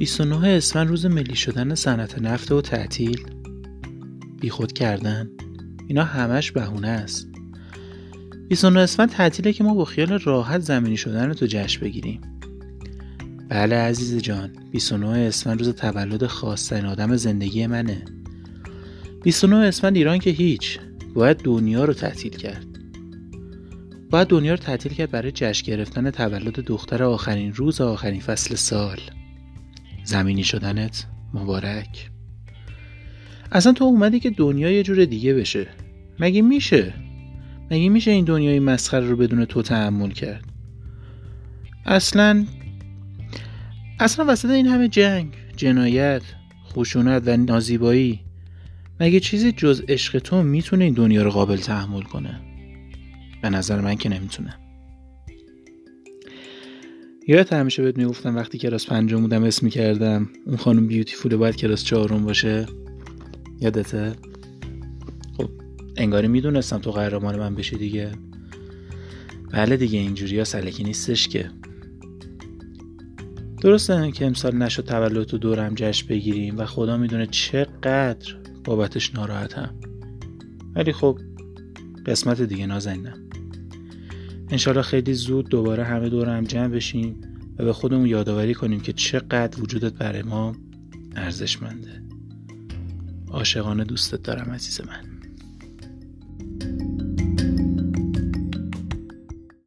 29 اسفند روز ملی شدن صنعت نفت و تعطیل. بیخود کردن. اینا همش بهونه است. 29 اسفند تعطیله که ما با خیال راحت زمینی شدن تو جشن بگیریم. بله عزیز جان. 29 اسفند روز تولد خواستن آدم زندگی منه. 29 اسفند ایران که هیچ. باید دنیا رو تعطیل کرد. باید دنیا رو تعطیل کرد برای جشن گرفتن تولد دختر آخرین روز آخرین فصل سال. زمینی شدنت؟ مبارک. اصلا تو اومدی که دنیا یه جور دیگه بشه. مگه میشه؟ مگه میشه این دنیای مسخره رو بدون تو تحمل کرد؟ اصلا اصلا وسط این همه جنگ جنایت خشونت و نازیبایی مگه چیزی جز عشق تو می‌تونه این دنیا رو قابل تحمل کنه؟ به نظر من که نمی‌تونه. یادت همیشه بهت می‌گفتم وقتی کلاس پنجم بودم اسم می‌کردم اون خانم بیوتیفوله باید کلاس چهارم باشه. یادته؟ خب انگاری می‌دونستم تو قهرمان من بشی دیگه. بله دیگه اینجوری ها سلکی نیستش که. درسته که امسال نشد تولد تو دورم جشن بگیریم و خدا می‌دونه چقدر بابتش ناراحتم. ولی خب قسمت دیگه نازنینم. انشالله خیلی زود دوباره همه دور هم جمع بشیم و به خودمون یادآوری کنیم که چقدر وجودت برای ما ارزشمنده. عاشقانه دوستت دارم عزیز من.